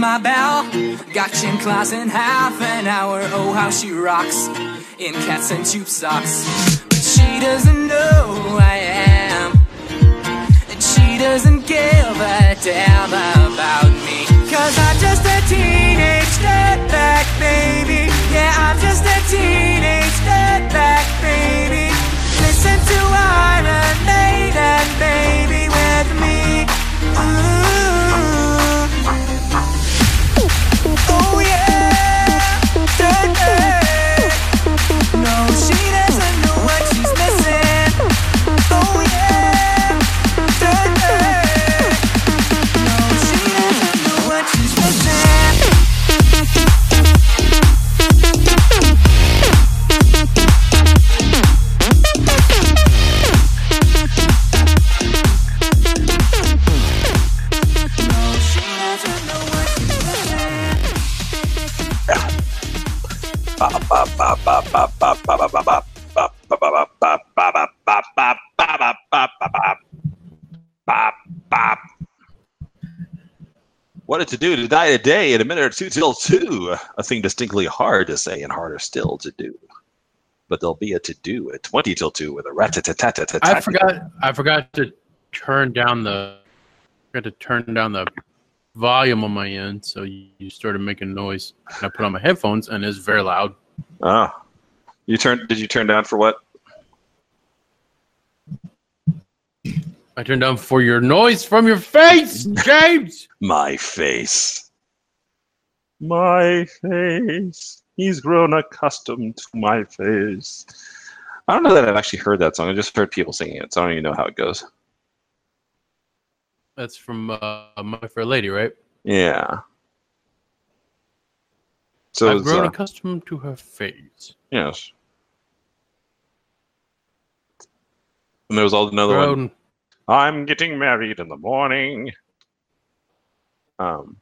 my bell. Got gym class in half an hour, oh how she rocks in cats and tube socks. But she doesn't know who I am, and she doesn't give a damn about me. Cause I'm just a teenage dirtbag baby. Yeah, I'm just a teenage dirtbag baby. Listen to Iron Maiden, baby, with me. What to do to die a day in a minute or two till two? A thing distinctly hard to say and harder still to do. But there'll be a to do at 20 till 2 with a rat tat tat tat tat I forgot. I forgot to turn down the. Forgot to turn down the volume on my end, so you started making noise. And I put on my headphones, and it's very loud. Oh. You turned did you turn down for what? I turned down for your noise from your face, James. My face. My face. He's grown accustomed to my face. I don't know that I've actually heard that song. I just heard people singing it, so I don't even know how it goes. That's from uh, My Fair Lady, right? Yeah. So I've grown uh, accustomed to her face. yes. And there was all another one. I'm getting married in the morning. Um,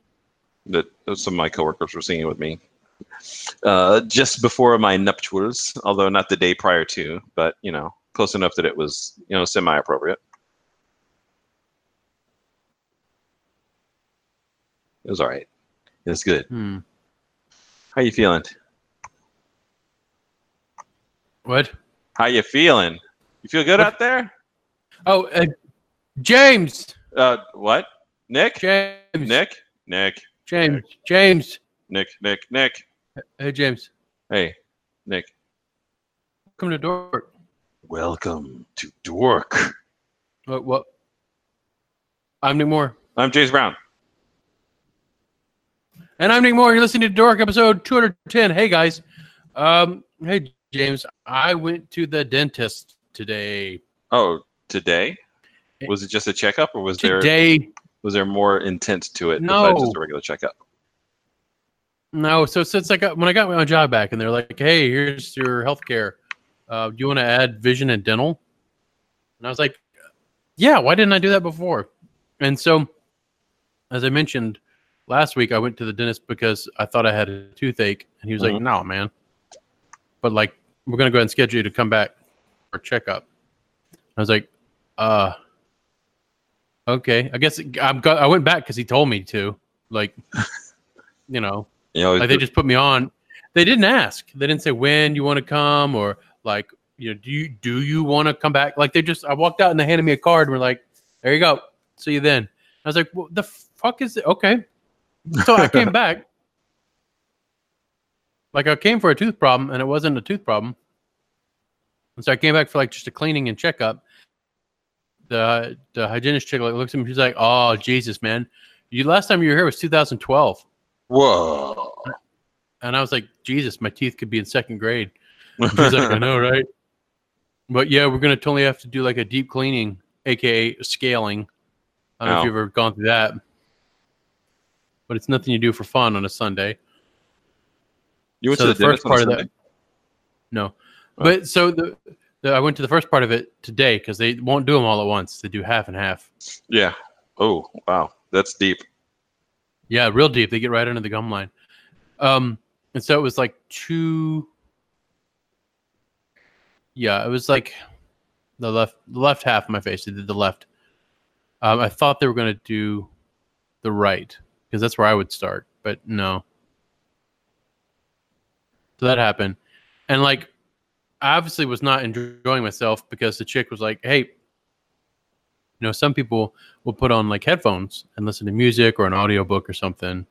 that that some of my coworkers were singing with me. Uh, just before my nuptials, although not the day prior to, but you know, close enough that it was you know semi-appropriate. It was all right. It was good. Hmm. How you feeling? What? How you feeling? You feel good What? out there? Oh, uh, James. Uh, what? Knick? James. Knick? Knick? James. James. Knick? Knick? Knick? Hey, James. Hey, Knick. Welcome to Dorque. Welcome to Dorque. What? What? I'm Knick Moore. I'm James Brown. And I'm Knick Moore. You're listening to Dorque episode 210. Hey, guys. Um, hey, James. I went to the dentist today. Oh, today? Was it just a checkup, or was there was there more intent to it No. just a regular checkup? No, so since I got when I got my job back, and they're like, "Hey, here's your health care. Uh, do you want to add vision and dental?" And I was like, "Yeah, why didn't I do that before?" And so, as I mentioned last week, I went to the dentist because I thought I had a toothache, and he was like, Mhm. "No, man, but like we're gonna go ahead and schedule you to come back for a checkup." I was like, "Uh, okay. I guess I'm I went back because he told me to. Like, you know." You know, like they just put me on. They didn't ask. They didn't say when you want to come or like you know do you do you want to come back? Like they just i walked out and they handed me a card and were like there you go. See you then. I was like what the fuck is it? Okay. So i came back. Like i came for a tooth problem and it wasn't a tooth problem. And so i came back for like just a cleaning and checkup the the hygienist chick like looks at me she's like oh jesus man you last time you were here was 2012 whoa. and I was like, Jesus, my teeth could be in second grade. She's like, I know, right? But yeah, we're gonna totally have to do like a deep cleaning, aka scaling. I don't know if you've ever gone through that, but it's nothing you do for fun on a Sunday. you went so to the the, first part of that, no. Oh. But so the I went to the first part of it today because they won't do them all at once. They do half and half. Yeah. Oh, wow. That's deep. Yeah, real deep. They get right under the gum line. Um, and so it was like two. Yeah, it was like the left, the left half of my face. They did the left, Um, I thought they were going to do the right because that's where I would start, but no. So that happened, and like, I obviously was not enjoying myself because the chick was like, "Hey, you know, some people will put on like headphones and listen to music or an audiobook or something."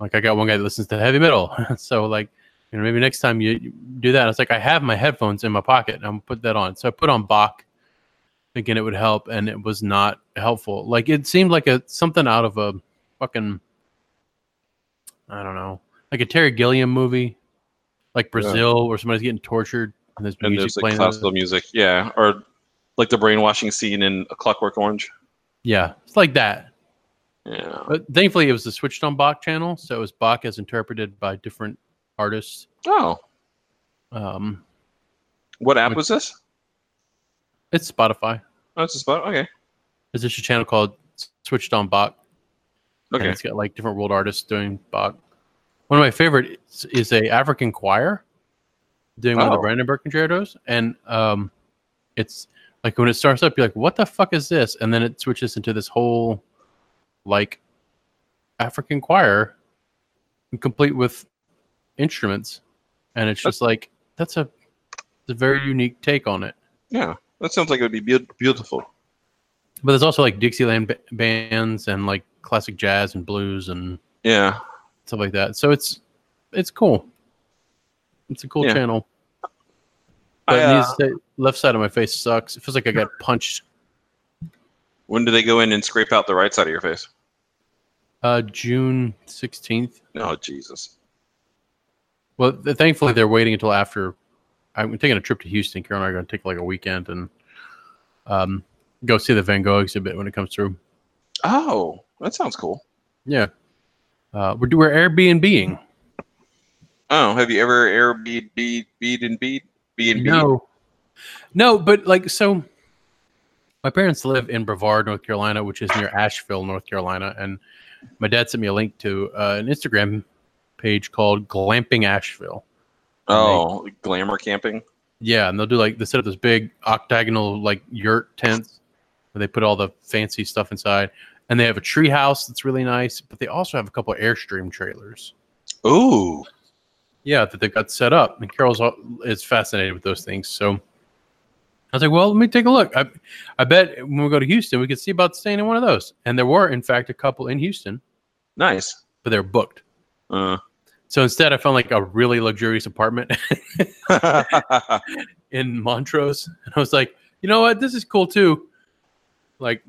Like I got one guy that listens to heavy metal, so like, you know, maybe next time you, you do that, it's like I have my headphones in my pocket, I'm gonna put that on. So I put on Bach thinking it would help, and it was not helpful. Like it seemed like a something out of a fucking I don't know, like a Terry Gilliam movie, like Brazil, where somebody's getting tortured and there's And music there's like playing. classical music, yeah, or like the brainwashing scene in A Clockwork Orange. Yeah, it's like that. Yeah. But thankfully, it was the switched on Bach channel, so it was Bach as interpreted by different artists. Oh, Um, what app Which- was this? it's Spotify. Oh, it's a spot. Okay. is this a channel called Switched on Bach. and Okay. it's got like different world artists doing Bach. One of my favorites is a African choir doing one of the Oh. Brandenburg concertos, and um, it's like when it starts up, you're like, "What the fuck is this?" And then it switches into this whole like African choir, complete with instruments, and it's just like that's a, a very unique take on it. Yeah. That sounds like it would be beau- beautiful. But there's also like Dixieland ba- bands and like classic jazz and blues and Yeah. Stuff like that. So it's it's cool. It's a cool Yeah. channel. I, But uh, needless to left side of my face sucks. It feels like I got punched. when do they go in and scrape out the right side of your face? Uh, June sixteenth. Oh, Jesus. Well, th- thankfully they're waiting until after. I'm taking a trip to Houston. Carol and I are going to take like a weekend and um, go see the Van Gogh exhibit when it comes through. Oh, that sounds cool. Yeah, uh, we're we're Airbnb-ing. Oh, have you ever Airbnb bead and bead? B and B? No, no, but like so. My parents live in Brevard, North Carolina, which is near Asheville, North Carolina, and my dad sent me a link to uh, an Instagram page called Glamping Asheville. Oh, like glamour camping. Yeah, and they'll do like they set up this big octagonal like yurt tents where they put all the fancy stuff inside, and they have a tree house that's really nice, but they also have a couple of airstream trailers. Ooh. Yeah, that they've got set up, and Carol's all- is fascinated with those things. So I was like, "Well, let me take a look." I, I bet when we go to Houston, we could see about staying in one of those. And there were, in fact, a couple in Houston, Nice. but they're booked. Uh, So instead, I found like a really luxurious apartment in Montrose, and I was like, "You know what? This is cool too." Like,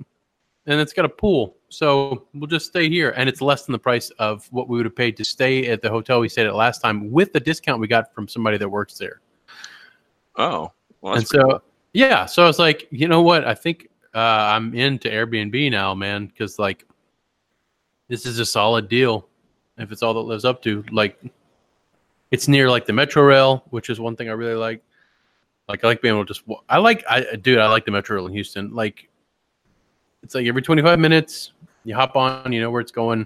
and it's got a pool, so we'll just stay here, and it's less than the price of what we would have paid to stay at the hotel we stayed at last time with the discount we got from somebody that works there. oh, well, and so yeah so i was like you know what? I think uh, i'm into airbnb now man because like this is a solid deal if it's all that lives up to. Like it's near like the metro rail which is one thing i really like. Like i like being able to just i like i dude i like the metro rail in houston. Like it's like every 25 minutes you hop on you know where it's going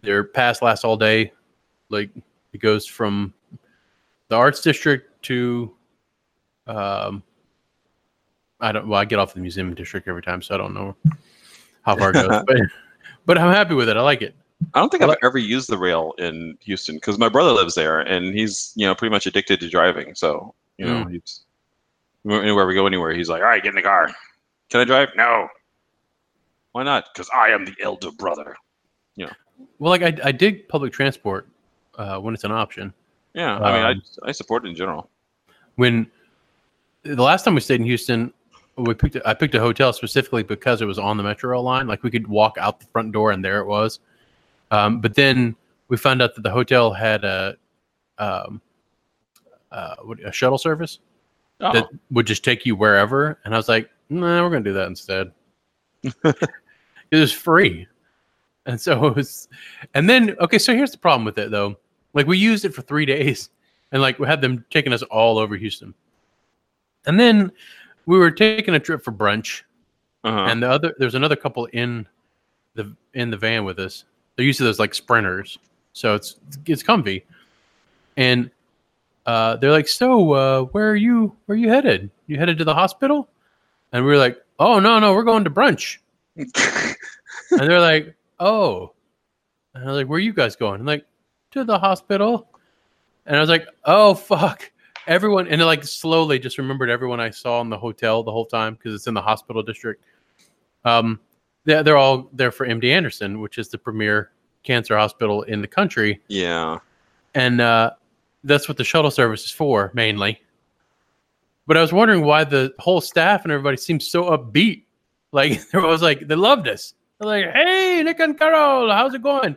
their pass lasts all day like it goes from the arts district to um, I don't. Well, I get off the museum district every time, so I don't know how far it goes. but, but I'm happy with it. I like it. I don't think I I've like- ever used the rail in Houston because my brother lives there and he's you know pretty much addicted to driving. So you know he's anywhere we go anywhere, he's like, "All right, get in the car. Can I drive? No. Why not? Because I am the elder brother. Yeah. Well, like I, I dig public transport uh, when it's an option. Yeah, I mean, Um, I I support it in general. When the last time we stayed in Houston, we picked. A, I picked a hotel specifically because it was on the Metro line. Like we could walk out the front door, and there it was. Um, but then we found out that the hotel had a um, uh, what- a shuttle service. Oh, that would just take you wherever. And I was like, nah, we're gonna do that instead. it was free. And so it was and then okay, so here's the problem with it though. Like we used it for three days and like we had them taking us all over Houston. And then we were taking a trip for brunch uh-huh. and the other there's another couple in the in the van with us. They're used to those like sprinters, so it's it's comfy. And uh, they're like, "So, uh, where are you? Where are you headed? You headed to the hospital?" And we were like, "Oh no, no, we're going to brunch." and they're like, "Oh," and I was like, "Where are you guys going?" I'm like, "To the hospital." And I was like, "Oh fuck!" Everyone, and like slowly just remembered everyone I saw in the hotel the whole time because it's in the hospital district. Um, they're, they're all there for MD Anderson, which is the premier cancer hospital in the country, yeah. and uh, that's what the shuttle service is for mainly. But I was wondering why the whole staff and everybody seemed so upbeat. Like there was like they loved us. They're like, "Hey, Knick and Carol, how's it going?"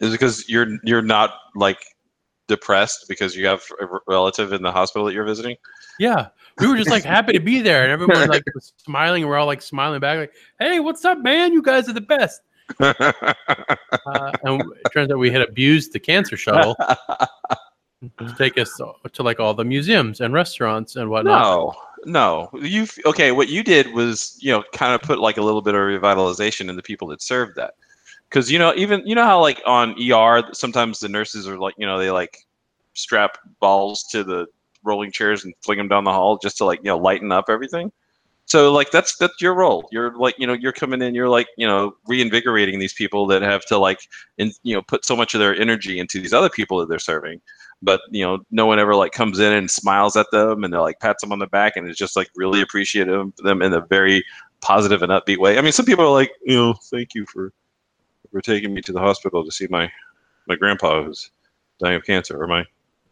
Is it because you're you're not like depressed because you have a relative in the hospital that you're visiting? Yeah, we were just like happy to be there, and everyone like was smiling. We're all like smiling back, like, "Hey, what's up, man? You guys are the best." Uh, and it turns out we had abused the cancer shuttle to take us to like all the museums and restaurants and whatnot. no, no. You okay? What you did was you know kind of put like a little bit of revitalization in the people that served that. Because you know even you know how like on ER sometimes the nurses are like you know they like strap balls to the rolling chairs and fling them down the hall just to like you know lighten up everything. So like that's that's your role. You're like you know you're coming in. You're like you know reinvigorating these people that have to like in you know put so much of their energy into these other people that they're serving. But you know no one ever like comes in and smiles at them and they're like pats them on the back and is just like really appreciative of them in a very positive and upbeat way. I mean some people are like you know thank you for for taking me to the hospital to see my my grandpa who's dying of cancer or my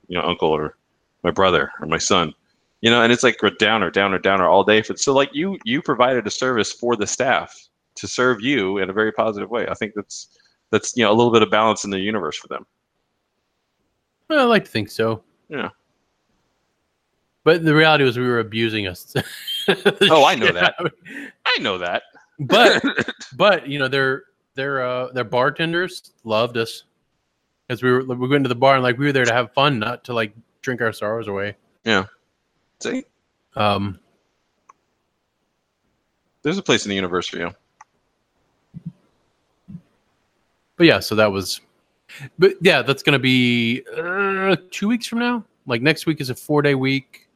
you know uncle or my brother or my son you know and it's like a downer downer downer all day for so like you you provided a service for the staff to serve you in a very positive way i think that's that's you know a little bit of balance in the universe for them Well, I like to think so. Yeah. But the reality was we were abusing us. Oh, I know that. i know that But but you know their their uh their bartenders loved us because we were we went to the bar and like we were there to have fun, not to like drink our sorrows away. Yeah. See Um, there's a place in the universe for you but yeah, so that was. But yeah, that's gonna be uh, two weeks from now. Like next week is a four day week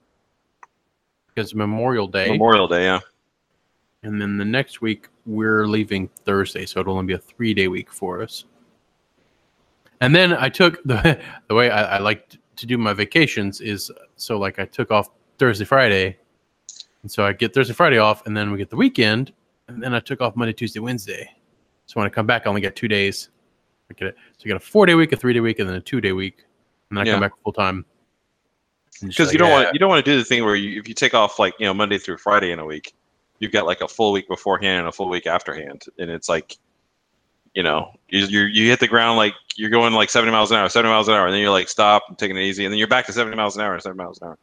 because Memorial Day, memorial day yeah and then the next week we're leaving Thursday, so it'll only be a three day week for us. And then I took the the way I, I like to do my vacations is so like I took off Thursday, Friday, and so I get Thursday, Friday off, and then we get the weekend, and then I took off Monday, Tuesday, Wednesday. So when I come back, I only get two days. I get it. So you got a four day week, a three day week, and then a two day week, and then I Yeah. come back full time. Because like, you don't yeah. want you don't want to do the thing where you, if you take off like you know Monday through Friday in a week, you've got like a full week beforehand and a full week afterhand, and it's like, you know, you you, you hit the ground like you're going like 70 miles an hour, 70 miles an hour, and then you're like stop, and taking it easy, and then you're back to 70 miles an hour, 70 miles an hour.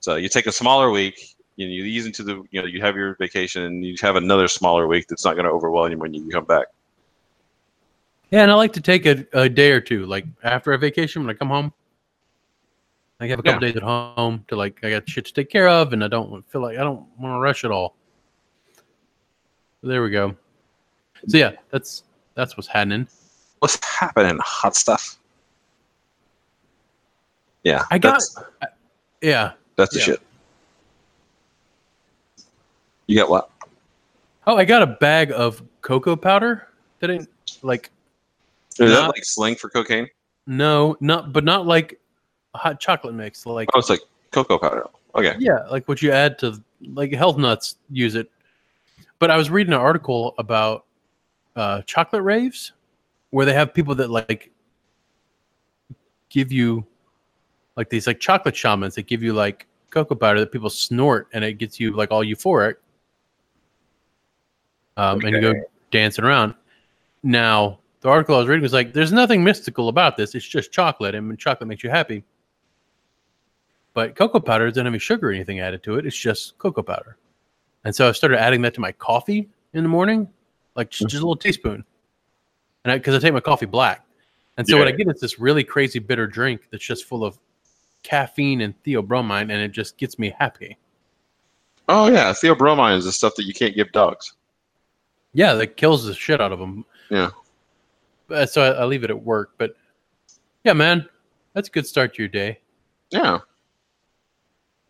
So you take a smaller week, you, know, you ease into the you know you have your vacation, and you have another smaller week that's not going to overwhelm you when you come back. Yeah, and I like to take a, a day or two, like after a vacation when I come home. I have a couple days at home to like I got shit to take care of, and I don't feel like I don't want to rush at all. There we go. So yeah, that's that's what's happening. What's happening, hot stuff? Yeah, I got- that's, Yeah. that's the yeah. shit. You got what? Oh, I got a bag of cocoa powder that I like. Is that like slang for cocaine? No, not but not like hot chocolate mix. Like Oh, it's like cocoa powder. Okay. Yeah, like what you add to like health nuts use it. But I was reading an article about uh, chocolate raves where they have people that like give you like these like chocolate shamans that give you like cocoa powder that people snort and it gets you like all euphoric. Um, and you go dancing around. Now, the article I was reading was like, there's nothing mystical about this. It's just chocolate, and chocolate makes you happy. But cocoa powder doesn't have any sugar or anything added to it. It's just cocoa powder. And so I started adding that to my coffee in the morning, like just, just a little teaspoon. And because I, take my coffee black. And so what I get is this really crazy bitter drink that's just full of caffeine and theobromine, and it just gets me happy. Oh yeah, theobromine is the stuff that you can't give dogs. Yeah, that kills the shit out of them. Yeah. But, so I, I leave it at work. But yeah, man, that's a good start to your day. Yeah.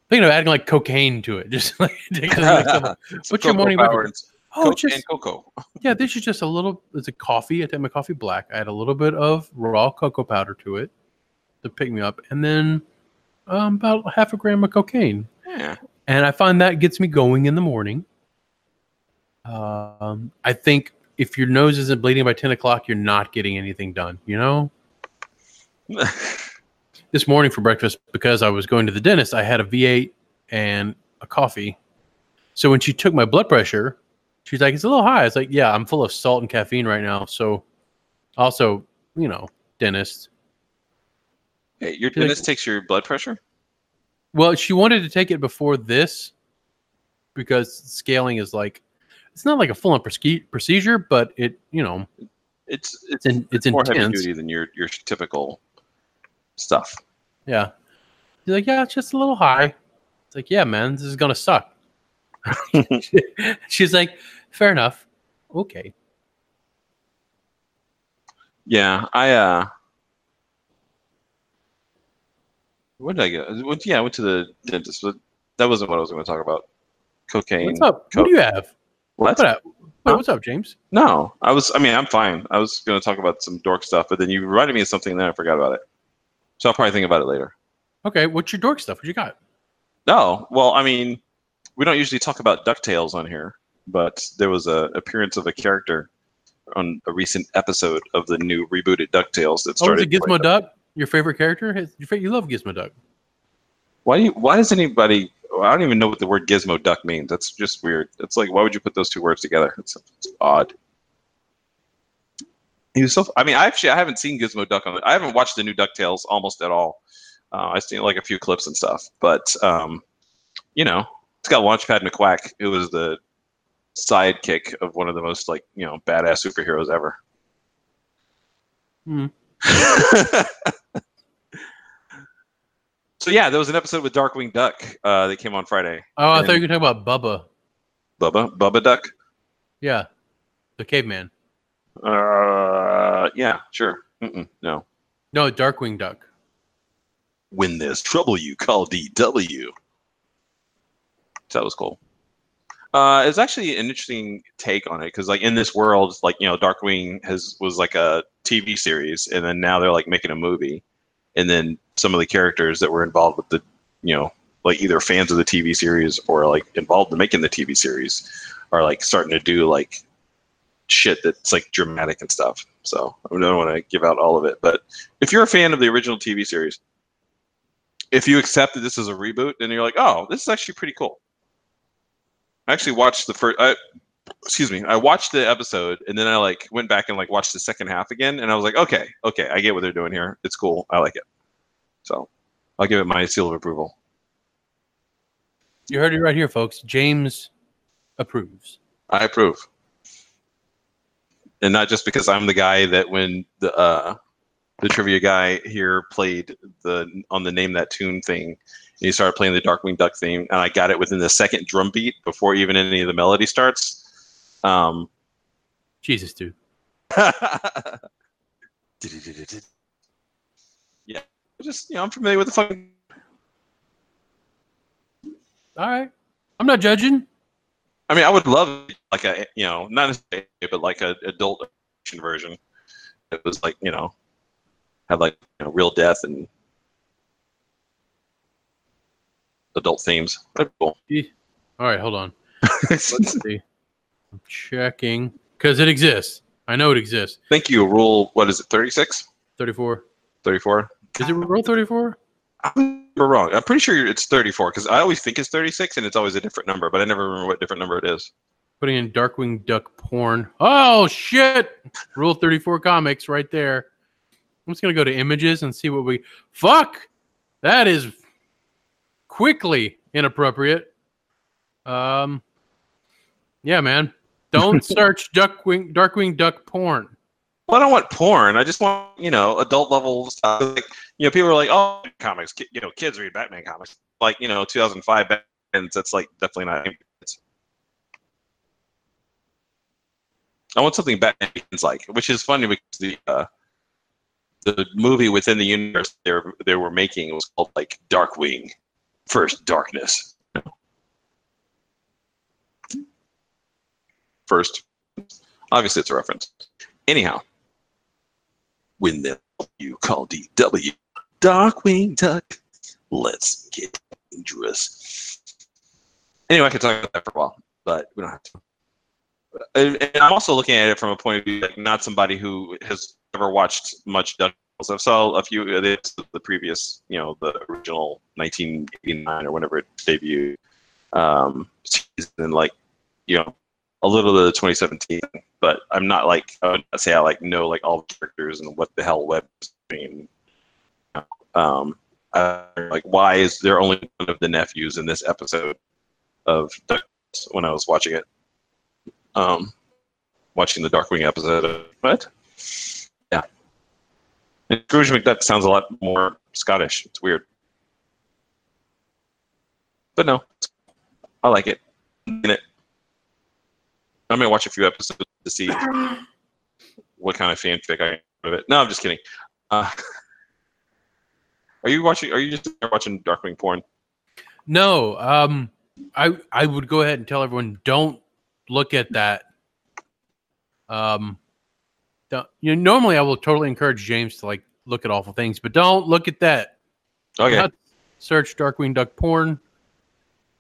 Thinking of adding like cocaine to it, just like, take some- like What's your morning Power breakfast? oh, Coke just and cocoa. yeah. This is just a little. It's a coffee. I take my coffee black. I add a little bit of raw cocoa powder to it to pick me up, and then um, about half a gram of cocaine. Yeah. and I find that gets me going in the morning. Um, I think if your nose isn't bleeding by ten o'clock, you're not getting anything done. You know, this morning for breakfast because I was going to the dentist, I had a V8 and a coffee. So when she took my blood pressure, she's like, "It's a little high." It's like, "Yeah, I'm full of salt and caffeine right now." So, also, you know, dentist. Hey, your like- dentist takes your blood pressure? Well, she wanted to take it before this because scaling is like it's not like a full on procedure, but it you know It's it's, it's in, it's more heavy intense. duty than your your typical stuff. Yeah, she's like, yeah, it's just a little high. It's like, yeah, man, this is gonna suck. She's like, fair enough. Okay. Yeah, I uh Where did I went- yeah, I went to the dentist, but that wasn't what I was going to talk about. Cocaine. What's up? Coke. What do you have? What? What up? Wait, what's up, James? No, I was. I mean, I'm fine. I was going to talk about some dork stuff, but then you reminded me of something, and then I forgot about it. So I'll probably think about it later. Okay, what's your dork stuff? What you got? No, well, I mean, we don't usually talk about Ducktales on here, but there was a appearance of a character on a recent episode of the new rebooted Ducktales that oh, started. Oh, was started. it Gizmo Duck? Your favorite character? You love Gizmo Duck. Why? Do you, why does anybody? I don't even know what the word Gizmo Duck means. That's just weird. It's like, why would you put those two words together? It's, it's odd. He was so. I mean, I actually I haven't seen Gizmo Duck on. I haven't watched the new Ducktales almost at all. Uh, I've seen like a few clips and stuff, but um, you know, it's got Launchpad McQuack, who was the sidekick of one of the most like you know badass superheroes ever. Hmm. so yeah, there was an episode with Darkwing Duck uh, that came on Friday. Oh, I And- thought you were talking about Bubba. Bubba, Bubba Duck. Yeah, the caveman. Uh, yeah, sure. Mm-mm, no. No, Darkwing Duck. When there's trouble, you call DW. So that was cool. Uh, it's actually an interesting take on it because, like, in this world, like you know, Darkwing has was like a TV series, and then now they're like making a movie, and then some of the characters that were involved with the, you know, like either fans of the TV series or like involved in making the TV series, are like starting to do like shit that's like dramatic and stuff. So I don't want to give out all of it, but if you're a fan of the original TV series, if you accept that this is a reboot, then you're like, oh, this is actually pretty cool. I actually watched the first. I, excuse me. I watched the episode and then I like went back and like watched the second half again, and I was like, okay, okay, I get what they're doing here. It's cool. I like it. So I'll give it my seal of approval. You heard it right here, folks. James approves. I approve. And not just because I'm the guy that when the uh, the trivia guy here played the on the name that tune thing, and he started playing the Darkwing Duck theme, and I got it within the second drum beat before even any of the melody starts. Um, Jesus, dude. just you know, I'm familiar with the fucking. All right. I'm not judging. I mean, I would love like a you know not necessarily, but like a adult version. It was like you know had like you know, real death and adult themes. Cool. All right, hold on. Let's see. I'm checking because it exists. I know it exists. Thank you. Rule what is it? 36? 34. 34? Is it rule 34? I'm wrong. I'm pretty sure it's 34 because I always think it's 36 and it's always a different number, but I never remember what different number it is. Putting in Darkwing Duck porn. Oh shit! Rule 34 comics right there. I'm just gonna go to images and see what we. Fuck! That is quickly inappropriate. Um. Yeah, man. Don't search Duckwing Darkwing Duck porn. Well, I don't want porn. I just want, you know, adult level stuff. Like, you know, people are like, oh, comics, you know, kids read Batman comics. Like, you know, 2005 Batman, that's like definitely not. I want something Batman is like, which is funny because the uh, the movie within the universe they were, they were making was called like Darkwing, First darkness. First, obviously it's a reference. Anyhow, when you call DW, Darkwing Duck, let's get dangerous. Anyway, I could talk about that for a while, but we don't have to. And, and I'm also looking at it from a point of view like not somebody who has ever watched much Duck I've saw a few of the, the previous, you know, the original 1989 or whenever it debuted, um, season, like, you know, a little bit of 2017. But I'm not like I would say I like know like all the characters and what the hell web doing. Um, like why is there only one of the nephews in this episode of when I was watching it? Um, watching the Darkwing episode. Of, what? Yeah, and Scrooge McDuck sounds a lot more Scottish. It's weird. But no, I like it. In it. I'm gonna watch a few episodes to see what kind of fanfic I of it. No, I'm just kidding. Uh, are you watching? Are you just watching Darkwing porn? No. Um, I I would go ahead and tell everyone don't look at that. Um, don't, you know, normally I will totally encourage James to like look at awful things, but don't look at that. Okay. Not search Darkwing Duck porn.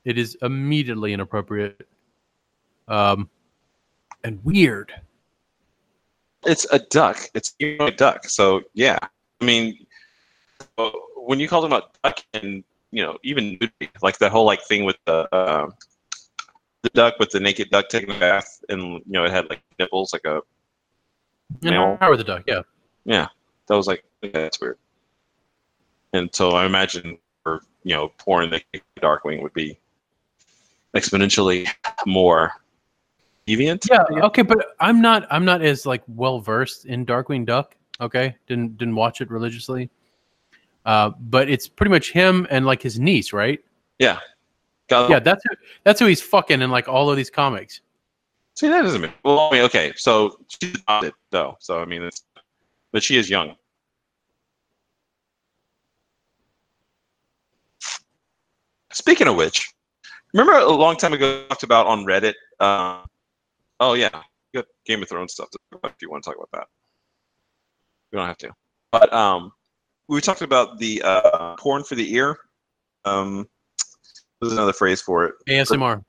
It is immediately inappropriate. Um, and weird. It's a duck. It's a duck. So yeah, I mean, uh, when you call them a duck, and you know, even like the whole like thing with the uh, the duck with the naked duck taking a bath, and you know, it had like nipples, like a And Male. Howard the Duck, yeah. yeah. That was like yeah, that's weird. And so I imagine for you know, porn the Darkwing would be exponentially more deviant. Yeah, okay, but I'm not I'm not as like well versed in Darkwing Duck. Okay, didn't didn't watch it religiously. Uh, but it's pretty much him and like his niece, right? Yeah. Got Yeah, that's who, that's who he's fucking in like all of these comics. See, that doesn't mean. Well, I mean, okay, so she's adopted though, so I mean, it's, but she is young. Speaking of which, remember a long time ago we talked about on Reddit? Uh, oh yeah, you got Game of Thrones stuff to talk about if you want to talk about that. We don't have to, but um, we talked about the uh, porn for the ear. Um, there's another phrase for it. ASMR.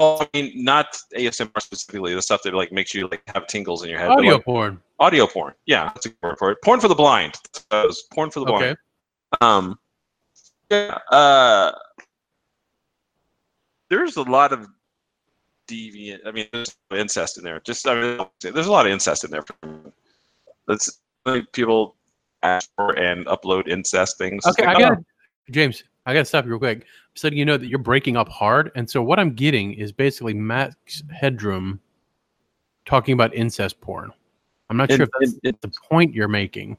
Well, I mean, not ASMR specifically. The stuff that like makes you like have tingles in your head. but, Audio like, porn. audio porn. Yeah, that's a good word for it. Porn for the blind. That was porn for the blind. Okay. Um, yeah. Uh, there's a lot of deviant. I mean, there's incest in there. Just I mean, there's a lot of incest in there. Think people ask for and upload incest things. Okay, I got James. I got to stop you real quick. So you know that you're breaking up hard, and so what I'm getting is basically Max Headroom talking about incest porn. I'm not sure if that's in- in- the point you're making.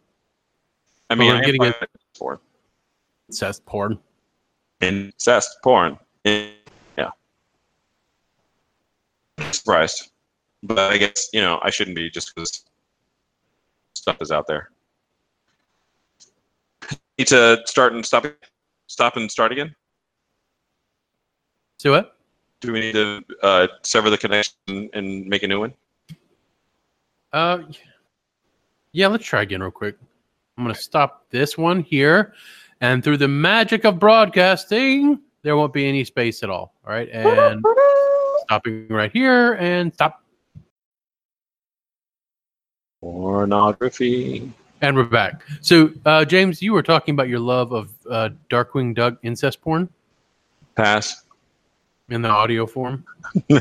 I mean, we're I am getting it- with porn. Incest porn. incest porn. Surprised. But I guess, you know, I shouldn't be just because stuff is out there. Need to start and stop stop and start again? So what? Do we need to uh, sever the connection and make a new one? Uh, yeah. Let's try again real quick. I'm gonna stop this one here, and through the magic of broadcasting, there won't be any space at all. All right, and stopping right here, and stop. Pornography. And we're back. So, uh, James, you were talking about your love of uh, Darkwing Duck incest porn Pass. in the audio form.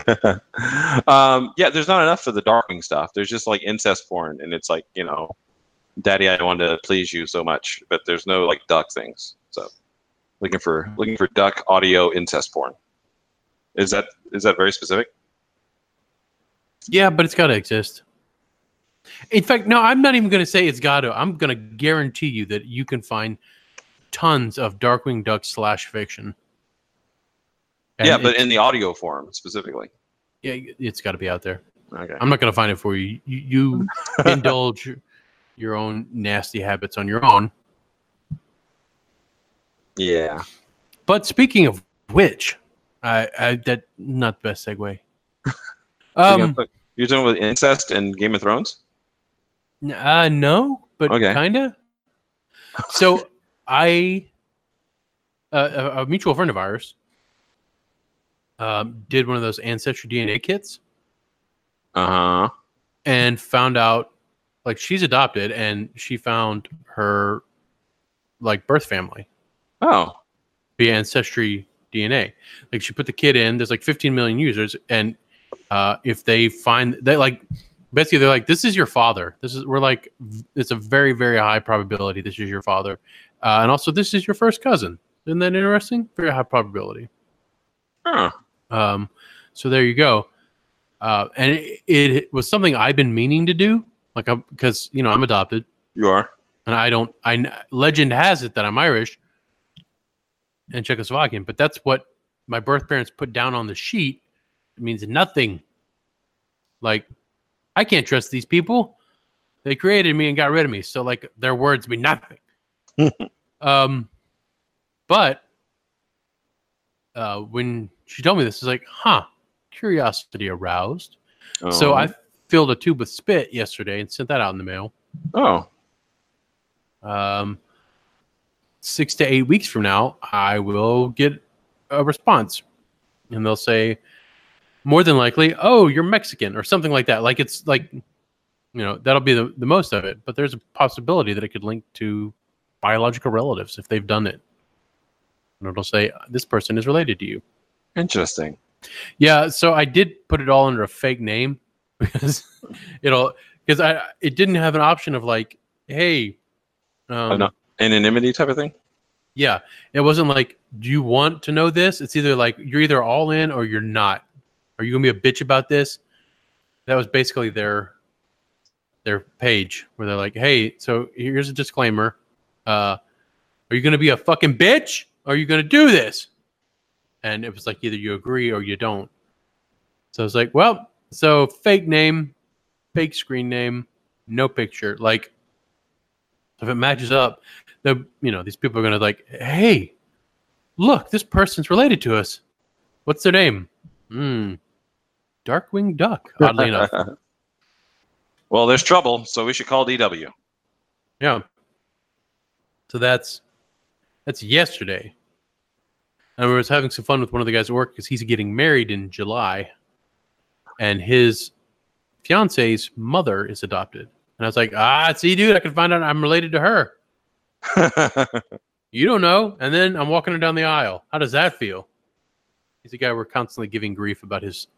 um, yeah, there's not enough for the Darkwing stuff. There's just like incest porn, and it's like you know, Daddy, I want to please you so much, but there's no like duck things. So, looking for looking for duck audio incest porn. Is that is that very specific? Yeah, but it's got to exist. In fact, no, I'm not even going to say it's got to. I'm going to guarantee you that you can find tons of Darkwing Duck slash fiction. And yeah, but in the audio form specifically. yeah, it's got to be out there. Okay. I'm not going to find it for you. You, you indulge your own nasty habits on your own. Yeah. but speaking of which, I, I that not the best segue. Um, You're talking about incest and Game of Thrones? Uh, no, but Okay. kinda. So I, uh, a, a mutual friend of ours, um, did one of those ancestry DNA kits Uh huh. and found out, like, she's adopted, and she found her, like, birth family Oh. via ancestry DNA. Like, she put the kid in. There's like 15 million users, and uh, if they find they like basically they're like this is your father this is we're like it's a very very high probability this is your father uh, and also this is your first cousin isn't that interesting very high probability Huh. um, so there you go uh, and it, it was something i've been meaning to do like because you know i'm adopted You are. and i don't i legend has it that i'm irish and czechoslovakian but that's what my birth parents put down on the sheet. It means nothing. Like i can't trust these people. They created me and got rid of me. So like their words mean nothing. Um but uh when she told me this is like huh curiosity aroused. So Oh. i filled a tube with spit yesterday and sent that out in the mail. Oh. um, six to eight weeks from now, I will get a response, and they'll say, more than likely, "Oh, you're Mexican" or something like that. Like it's like, you know, that'll be the, the most of it. But there's a possibility that it could link to biological relatives if they've done it, and it'll say this person is related to you. Interesting. Yeah, so I did put it all under a fake name because it'll because I it didn't have an option of like, hey, um, Anonymity type of thing? Yeah, it wasn't like, do you want to know this? It's either like you're either all in or you're not. Are you gonna be a bitch about this? That was basically their their page where they're like, hey, so here's a disclaimer. Uh, are you gonna be a fucking bitch? Or are you gonna do this? And it was like either you agree or you don't. So I was like, well, so fake name, fake screen name, no picture. Like, if it matches up, the you know these people are gonna like, hey, look, this person's related to us. What's their name? Hmm, Darkwing Duck. Oddly enough, well, there's trouble, so we should call DW. yeah. So that's that's yesterday, and I was having some fun with one of the guys at work because he's getting married in July, and his fiance's mother is adopted, and I was like, ah, see, dude, I can find out I'm related to her. You don't know. And then I'm walking her down the aisle. How does that feel? He's a guy we're constantly giving grief about his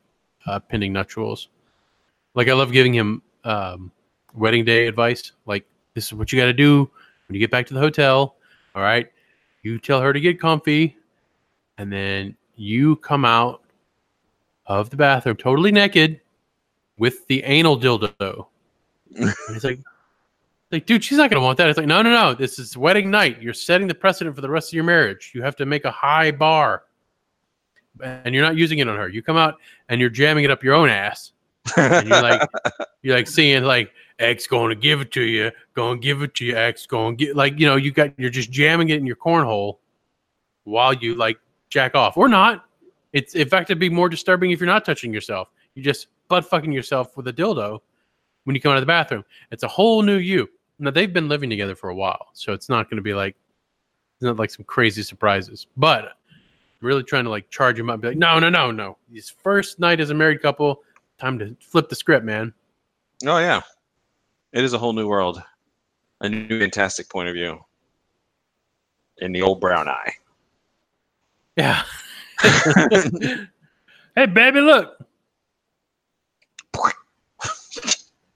uh, pending nuptials. Like I love giving him um, wedding day advice. Like this is what you got to do when you get back to the hotel. All right, you tell her to get comfy, and then you come out of the bathroom totally naked with the anal dildo. and he's like, like, dude, she's not gonna want that. It's like, no, no, no. This is wedding night. You're setting the precedent for the rest of your marriage. You have to make a high bar, and you're not using it on her. You come out and you're jamming it up your own ass, and you're like, you're like seeing like X going to give it to you, going to give it to you, X going to get like you know you got you're just jamming it in your cornhole while you like jack off or not. It's in fact it'd be more disturbing if you're not touching yourself. You're just butt fucking yourself with a dildo when you come out of the bathroom. It's a whole new you. Now they've been living together for a while, so it's not going to be like it's not like some crazy surprises. But I'm really trying to like charge him up, and be like, no, no, no, no. His first night as a married couple, time to flip the script, man. oh, yeah. It is a whole new world. A new fantastic point of view. In the old brown eye. Yeah. hey, baby, look.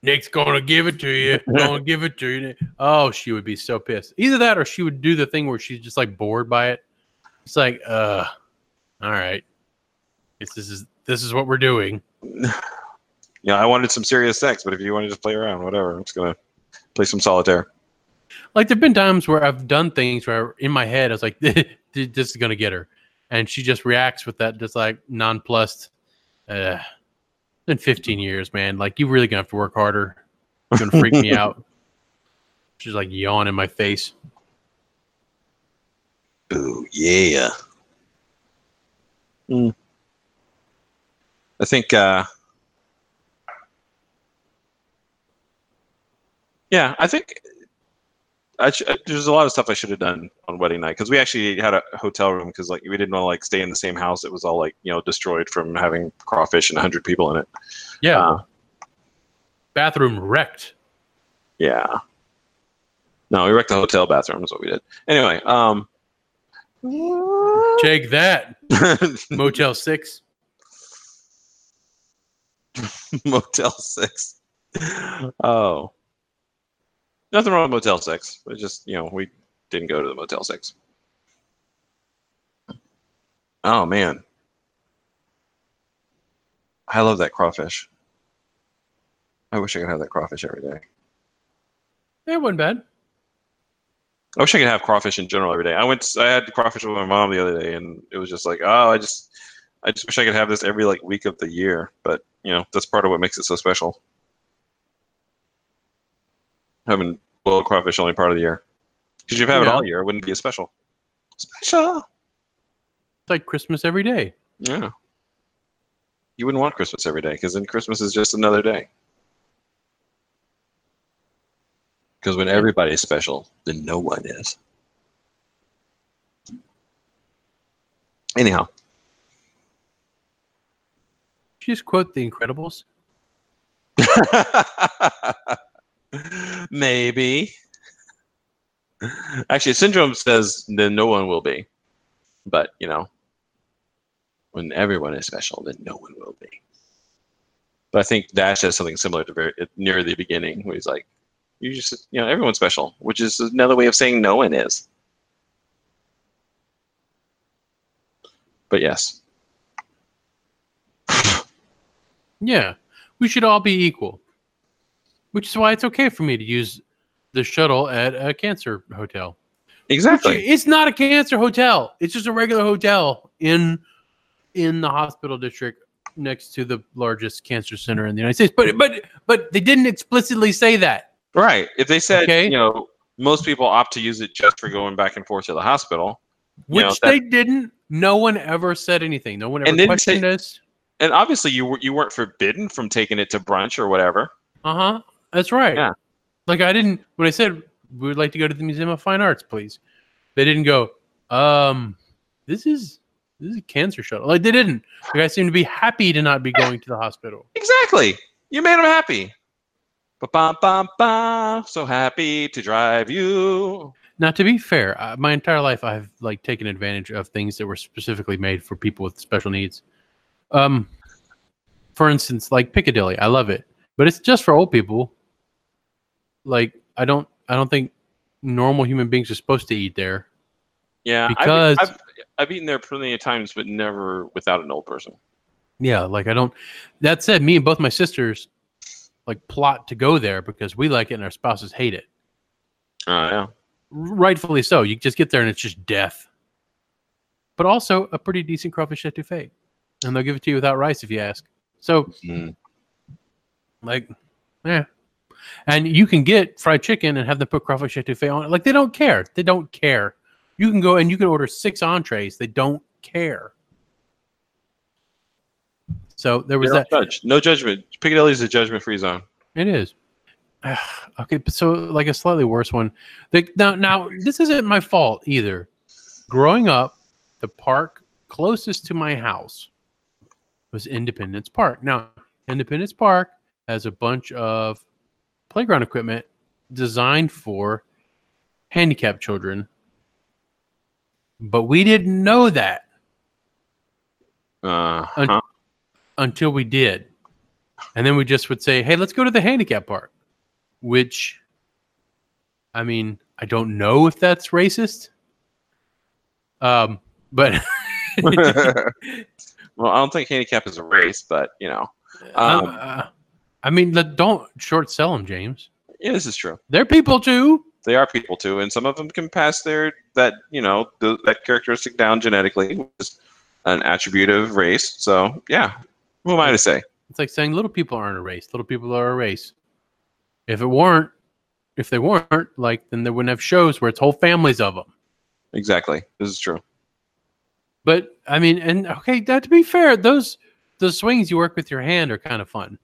Knick's gonna give it to you. Gonna give it to you. Oh, she would be so pissed. Either that, or she would do the thing where she's just like bored by it. It's like, uh, all right, this, this is this is what we're doing. Yeah, I wanted some serious sex, but if you want to just play around, whatever. I'm just to play some solitaire. Like there've been times where I've done things where in my head I was like, this is gonna get her, and she just reacts with that, just like nonplussed. Uh, been 15 years, man. Like you really gonna have to work harder. It's gonna freak me out. She's like yawn in my face. Oh yeah. I think. Uh, yeah, I think. I sh- there's a lot of stuff I should have done on wedding night because we actually had a hotel room because like we didn't want to like stay in the same house. It was all like you know destroyed from having crawfish and hundred people in it. Yeah. Uh, Bathroom wrecked. yeah. No, we wrecked the hotel bathroom. Is what we did. Anyway, um, Take that, Motel 6. Motel Six. Oh, nothing wrong with Motel Six. It's just you know we didn't go to the Motel Six. Oh man, I love that crawfish. I wish I could have that crawfish every day. It wasn't bad. I wish I could have crawfish in general every day. I went. I had crawfish with my mom the other day, and it was just like, oh, I just, I just wish I could have this every like week of the year. But you know, that's part of what makes it so special. Having boiled crawfish only part of the year, because you have it Yeah. all year, it wouldn't be a special. Special. It's like Christmas every day. Yeah. You wouldn't want Christmas every day, because then Christmas is just another day. Because when everybody's special, then no one is. Anyhow. Did you just quote The Incredibles? Maybe. Actually, Syndrome says then no one will be. But, you know, when everyone is special, then no one will be. But I think Dash has something similar to very near the beginning, where he's like, "You just, you know, everyone's special," which is another way of saying no one is. But yes, Yeah. We should all be equal. Which is why it's okay for me to use the shuttle at a cancer hotel. exactly. It's not a cancer hotel. It's just a regular hotel in in the hospital district next to the largest cancer center in the United States. But but but they didn't explicitly say that. Right. If they said, Okay. you know, most people opt to use it just for going back and forth to the hospital, You Which know, they didn't. No one ever said anything. No one ever And didn't say- questioned us. and obviously you were- you weren't forbidden from taking it to brunch or whatever. Uh huh. That's right. Yeah. Like I didn't when I said we would like to go to the Museum of Fine Arts, please. They didn't go. Um, this is this is a cancer shuttle. Like they didn't. The guys seemed to be happy to not be going to the hospital. Exactly. You made them happy. Ba-bum-bum-bum. So happy to drive you. Now, to be fair, uh, my entire life I've like taken advantage of things that were specifically made for people with special needs. Um, for instance, like Piccadilly, I love it, but it's just for old people. Like I don't, I don't think normal human beings are supposed to eat there. Yeah, I've- Because- I've, I've, eaten there plenty of times, but never without an old person. Yeah, like I don't. That said, me and both my sisters like plot to go there because we like it and our spouses hate it. Oh yeah. Rightfully so. You just get there and it's just death. But also a pretty decent crawfish etouffee, and they'll give it to you without rice if you ask. So Mm. like, yeah. And you can get fried chicken and have them put crawfish etouffee on it. Like they don't care. They don't care. You can go and you can order six entrees. They don't care. So there was that. judge. No judgment. Piccadilly is a judgment-free zone. It is. okay, so like a slightly worse one. The, now, now this isn't my fault either. Growing up, the park closest to my house was Independence Park. Now, Independence Park has a bunch of playground equipment designed for handicapped children, but we didn't know that Uh, Un- until we did. And then we just would say, hey, let's go to the handicap park, which, I mean, I don't know if that's racist. Um, but well, I don't think handicap is a race, but you know, Um, uh, I mean, don't short sell them, James. yeah, this is true. They're people too. They are people too, and some of them can pass their that you know the, that characteristic down genetically, which is an attribute of race. So yeah, who am I to say? It's like saying little people aren't a race. Little people are a race. If it weren't, if they weren't, like, then they wouldn't have shows where it's whole families of them. Exactly. This is true. But I mean, and okay, that to be fair, those those swings you work with your hand are kind of fun.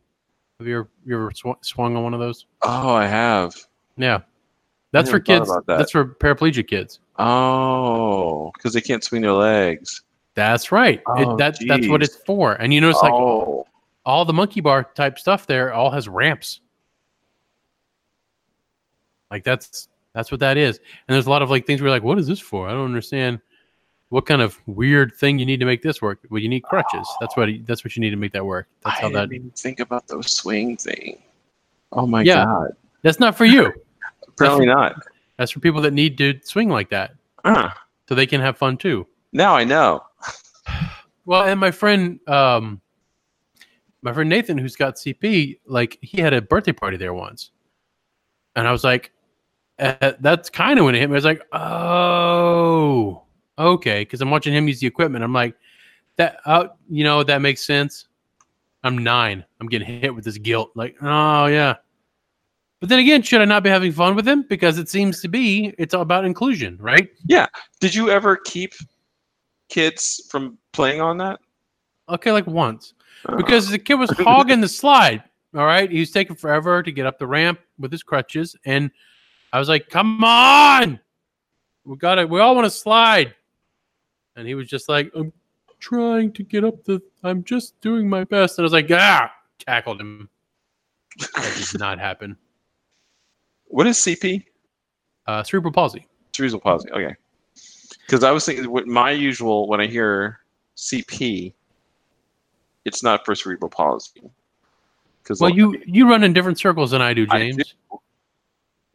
Have you ever, you ever sw- swung on one of those? Oh, I have. Yeah, that's for kids. that. That's for paraplegic kids. Oh, because they can't swing their legs. That's right. Oh, it, that, that's what it's for. And you notice, like oh, all the monkey bar type stuff there, all has ramps. Like that's that's what that is. And there's a lot of like things you're like, what is this for? I don't understand. What kind of weird thing you need to make this work? Well, you need crutches. That's what that's what you need to make that work. That's I how that. didn't even think about those swing thing. Oh my Yeah. god! That's not for you. Apparently not. That's for people that need to swing like that, Ah, so they can have fun too. now I know. Well, and my friend, um, my friend Nathan, who's got CP, like he had a birthday party there once, and I was like, uh, that's kind of when it hit me. I was like, oh, okay, because I'm watching him use the equipment. I'm like, that, uh, you know, that makes sense. I'm nine. I'm getting hit with this guilt. Like, oh yeah. But then again, should I not be having fun with him? Because it seems to be it's all about inclusion, right? Yeah. Did you ever keep kids from playing on that? Okay, like once. Uh, because the kid was hogging the slide. All right, he was taking forever to get up the ramp with his crutches, and I was like, "Come on, we got it. We all want to slide." And he was just like, "I'm trying to get up the. I'm just doing my best." And I was like, "Ah!" Tackled him. That did not happen. what is CP? Uh, cerebral palsy. Cerebral palsy. Okay. Because I was thinking, what my usual when I hear CP, it's not for cerebral palsy. Because Well, you you run in different circles than I do, I James. do.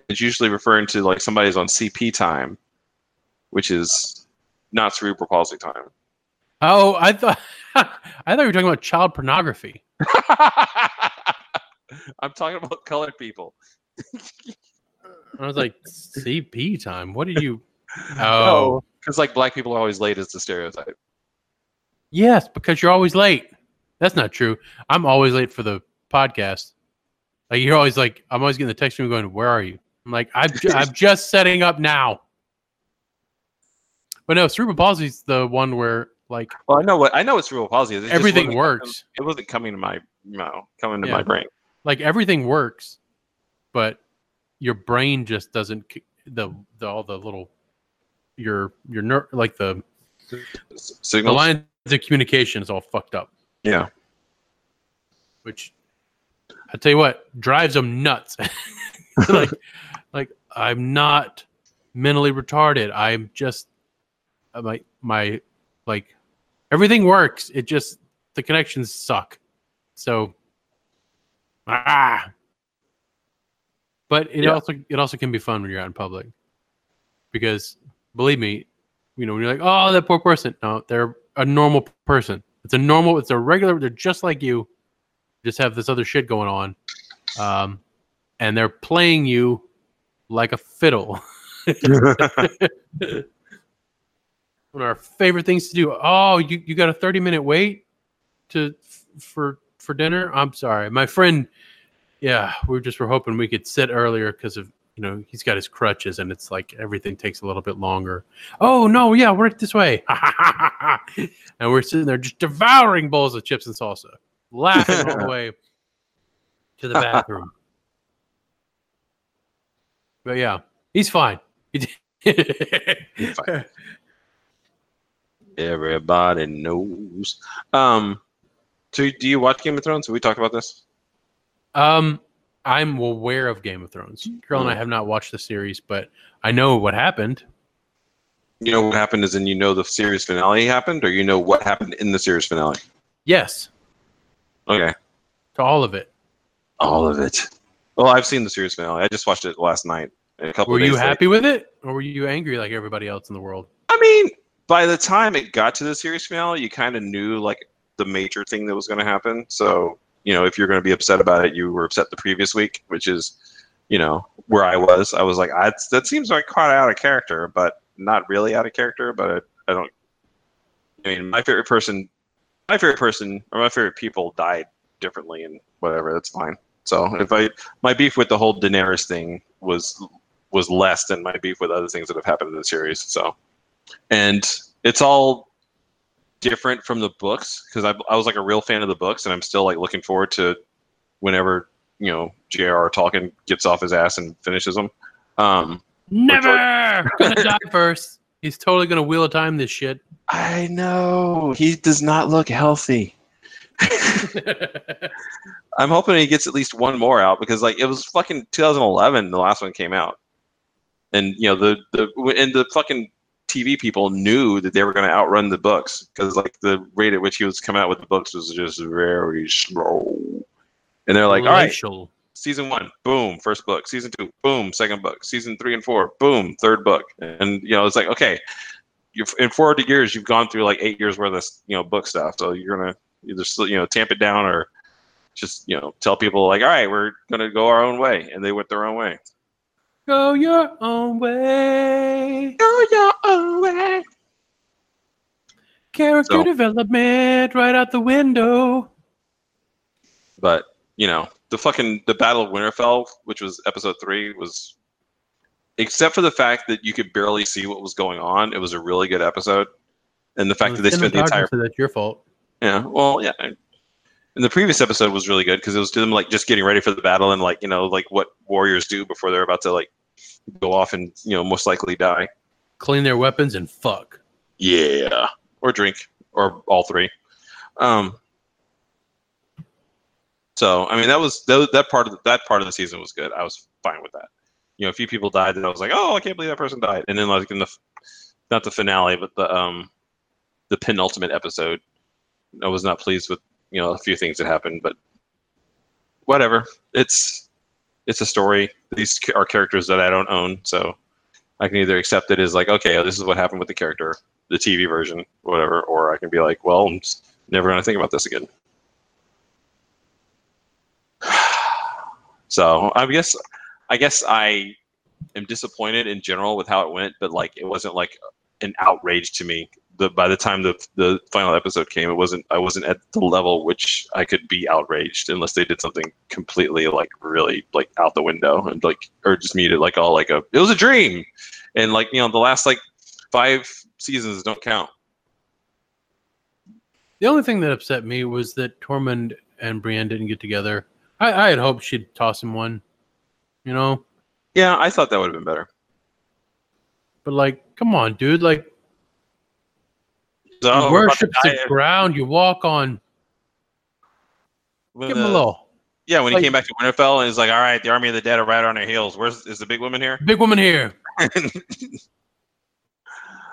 it's usually referring to like somebody's on CP time, which is not cerebral palsy time. Oh, I thought I thought you were talking about child pornography. I'm talking about colored people. I was like, CP time. What did you? Oh, because like black people are always late is the stereotype. yes, because you're always late. That's not true. I'm always late for the podcast. Like you're always like, I'm always getting the text from you going, "Where are you?" I'm like, I'm, I'm just setting up now. But no, cerebral palsy is the one where like Well, I know what I know what cerebral palsy is. It everything works. It wasn't coming to my no, coming to Yeah. my brain. Like everything works, but your brain just doesn't. The, the all the little your your ner- like the the lines of communication is all fucked up. Yeah. which I tell you what drives them nuts. like, like I'm not mentally retarded. I'm just my my like everything works. It just the connections suck. So ah. But it Yeah. also it also can be fun when you're out in public because believe me, you know when you're like, oh, that poor person. No, they're a normal person. It's a normal. It's a regular. They're just like you. Just have this other shit going on, um, and they're playing you like a fiddle. One of our favorite things to do. Oh, you, you got a thirty minute wait to for for dinner. I'm sorry, my friend. Yeah, we just were hoping we could sit earlier because of you know he's got his crutches and it's like everything takes a little bit longer. Oh no, yeah, work this way. and we're sitting there just devouring bowls of chips and salsa, laughing all the way to the bathroom. but yeah, he's fine. He- fine. Everybody knows. Um, so do you watch Game of Thrones? Have we talked about this? um, I'm aware of Game of Thrones. Girl and I have not watched the series, but I know what happened. You know what happened is, and you know the series finale happened, or you know what happened in the series finale. Yes, Okay, to all of it. all of it. Well, I've seen the series finale. I just watched it last night. A couple. Were you happy with it, or were you angry like everybody else in the world? I mean, by the time it got to the series finale, you kind of knew like the major thing that was going to happen. So, you know, if you're going to be upset about it, you were upset the previous week, which is, you know, where I was. I was like, I, that seems like quite out of character, but not really out of character. But I, I don't. I mean, my favorite person, my favorite person, or my favorite people died differently, and whatever. That's fine. So if I, my beef with the whole Daenerys thing was was less than my beef with other things that have happened in the series. So and it's all different from the books because I, I was like a real fan of the books, and I'm still like looking forward to whenever you know J.R.R. Tolkien gets off his ass and finishes them. Um, Never gonna die first. He's totally gonna wheel a time this shit. I know he does not look healthy. I'm hoping he gets at least one more out because like it was fucking 2011 the last one came out, and you know the the and the fucking TV people knew that they were going to outrun the books because like the rate at which he was coming out with the books was just very slow, and they're like, all right, Glacial. season one, boom, first book. Season two, boom, second book. Season three and four, boom, third book. And you know, it's like okay, you've in 40 years, you've gone through like eight years worth of you know book stuff. So you're gonna either you know tamp it down or just you know tell people like, all right, we're gonna go our own way, and they went their own way. Go your own way. Go your own way. Character So- development right out the window. But you know, the fucking the Battle of Winterfell, which was episode three, was except for the fact that you could barely see what was going on. It was a really good episode, and the fact that they spent the entire So that's your fault. Yeah, well, yeah. And the previous episode was really good because it was them like just getting ready for the battle and like you know like what warriors do before they're about to like go off and you know most likely die. Clean their weapons and fuck. Yeah, or drink or all three. Um. So I mean that was that, that part of the, that part of the season was good. I was fine with that. You know, a few people died, and I was like, oh, I can't believe that person died. And then like in the not the finale, but the um the penultimate episode, I was not pleased with you know a few things that happened, but whatever. It's it's a story. These are characters that I don't own, so I can either accept it as like, okay, this is what happened with the character, the TV version, whatever, or I can be like, well, I'm never going to think about this again. So I guess I guess I am disappointed in general with how it went, but like it wasn't like an outrage to me. The by the time the the final episode came, it wasn't I wasn't at the level which I could be outraged unless they did something completely like really like out the window and like or just made it like all like a it was a dream, and like you know the last like five seasons don't count. The only thing that upset me was that Tormund and Brienne didn't get together. I, I had hoped she'd toss him one, you know. Yeah, I thought that would have been better. But like, come on, dude! Like, So you we're about to worship the ground you walk on. when Give him a little Yeah, when he came back to Winterfell and he's like, "All right, the army of the dead are right on our heels. Where's is the big woman here?" big woman here.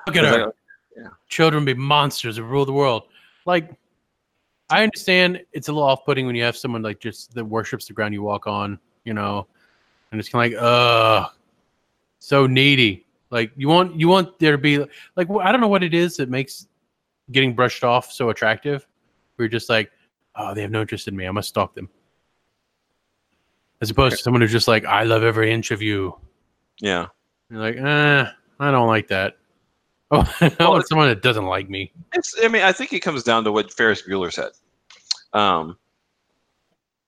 Look at her. like, Children be monsters that rule the world. Like, I understand it's a little off-putting when you have someone like just that worships the ground you walk on, you know, and it's kind of like, uh, so needy. Like you want you want there to be like I don't know what it is that makes getting brushed off so attractive. We're just like, oh, they have no interest in me. I must stalk them. As opposed to someone who's just like, I love every inch of you. yeah, You're like, eh, I don't like that. Oh, I want someone that doesn't like me. it's. I mean, I think it comes down to what Ferris Bueller said. Um,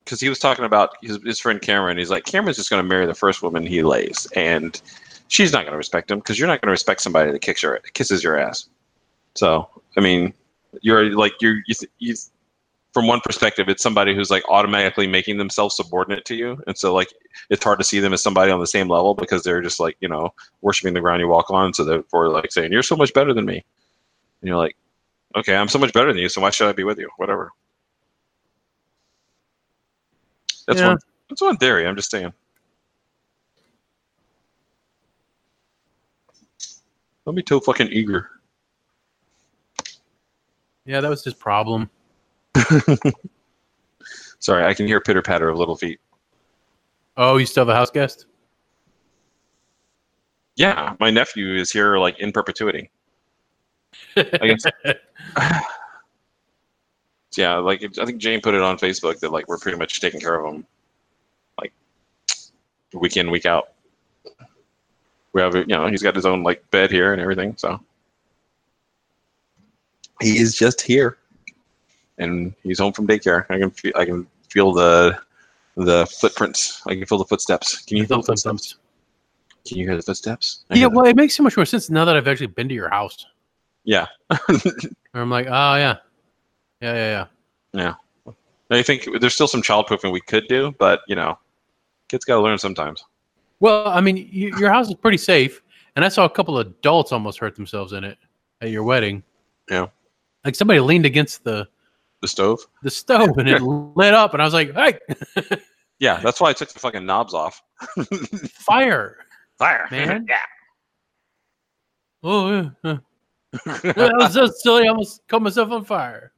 because he was talking about his, his friend Cameron. He's like, Cameron's just going to marry the first woman he lays, and she's not going to respect him because you're not going to respect somebody that kicks your kisses your ass. So, I mean, you're like you're you, you from one perspective, it's somebody who's like automatically making themselves subordinate to you, and so like it's hard to see them as somebody on the same level because they're just like you know worshiping the ground you walk on. So therefore, like saying you're so much better than me, and you're like, okay, I'm so much better than you, so why should I be with you? Whatever. That's Yeah. one. That's one theory. I'm just saying. Don't be too fucking eager. Yeah, that was his problem. Sorry, I can hear pitter patter of little feet. Oh, you still have a house guest? Yeah, my nephew is here like in perpetuity. Yeah, like it- I think Jane put it on Facebook that like we're pretty much taking care of him, like week in week out. We have you know he's got his own like bed here and everything, so he is just here, and he's home from daycare. I can feel I can feel the the footprints. I can feel the footsteps. Can you feel the footsteps? Can you hear the footsteps? I Yeah, well, it makes so much more sense now that I've actually been to your house. Yeah. I'm like, oh yeah, yeah, yeah, yeah. Yeah. I think there's still some child proofing we could do, but you know, kids got to learn sometimes. Well, I mean, y your house is pretty safe, and I saw a couple of adults almost hurt themselves in it at your wedding. Yeah. Like somebody leaned against the The stove. the stove and it lit up, and I was like, "Hey, Yeah, that's why I took the fucking knobs off. fire!" Fire, Man. yeah. Oh, yeah. that was so silly. I almost caught myself on fire.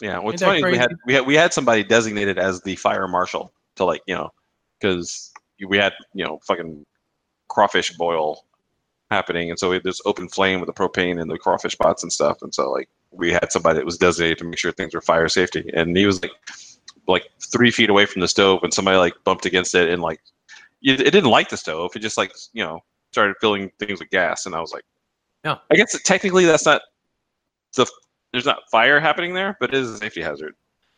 Yeah, what's funny, we had we had we had somebody designated as the fire marshal to like you know, because we had you know fucking crawfish boil happening, and so we had this open flame with the propane and the crawfish pots and stuff, and so like we had somebody that was designated to make sure things were fire safety, and he was like like three feet away from the stove and somebody like bumped against it and like it, it didn't light the stove, it just like you know started filling things with gas, and I was like, Yeah. I guess technically that's not the there's not fire happening there, but it is a safety hazard.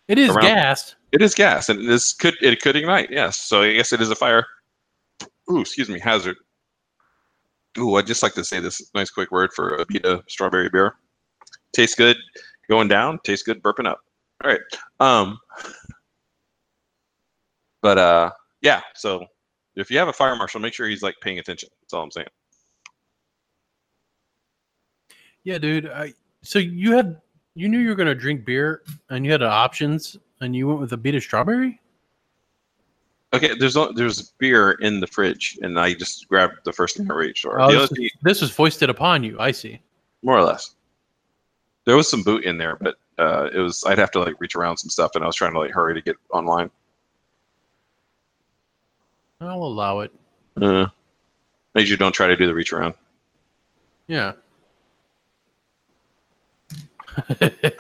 It is Around- gas. It is gas, and this could it could ignite. Yes, so I guess it is a fire. Ooh, excuse me, hazard. Ooh, I'd just like to say this nice quick word for a Abita strawberry beer. Tastes good, going down. Tastes good, burping up. All right. Um. But uh, yeah. So if you have a fire marshal, make sure he's like paying attention. That's all I'm saying. Yeah, dude. I, so you had you knew you were gonna drink beer, and you had options, and you went with Abita strawberry. Okay, there's o- there's beer in the fridge, and I just grabbed the first thing I reached. Or Oh, this, was, this was foisted upon you. I see. more or less. There was some boot in there, but uh, it was I'd have to like reach around some stuff, and I was trying to like hurry to get online. I'll allow it. Uh, made you don't try to do the reach around. Yeah.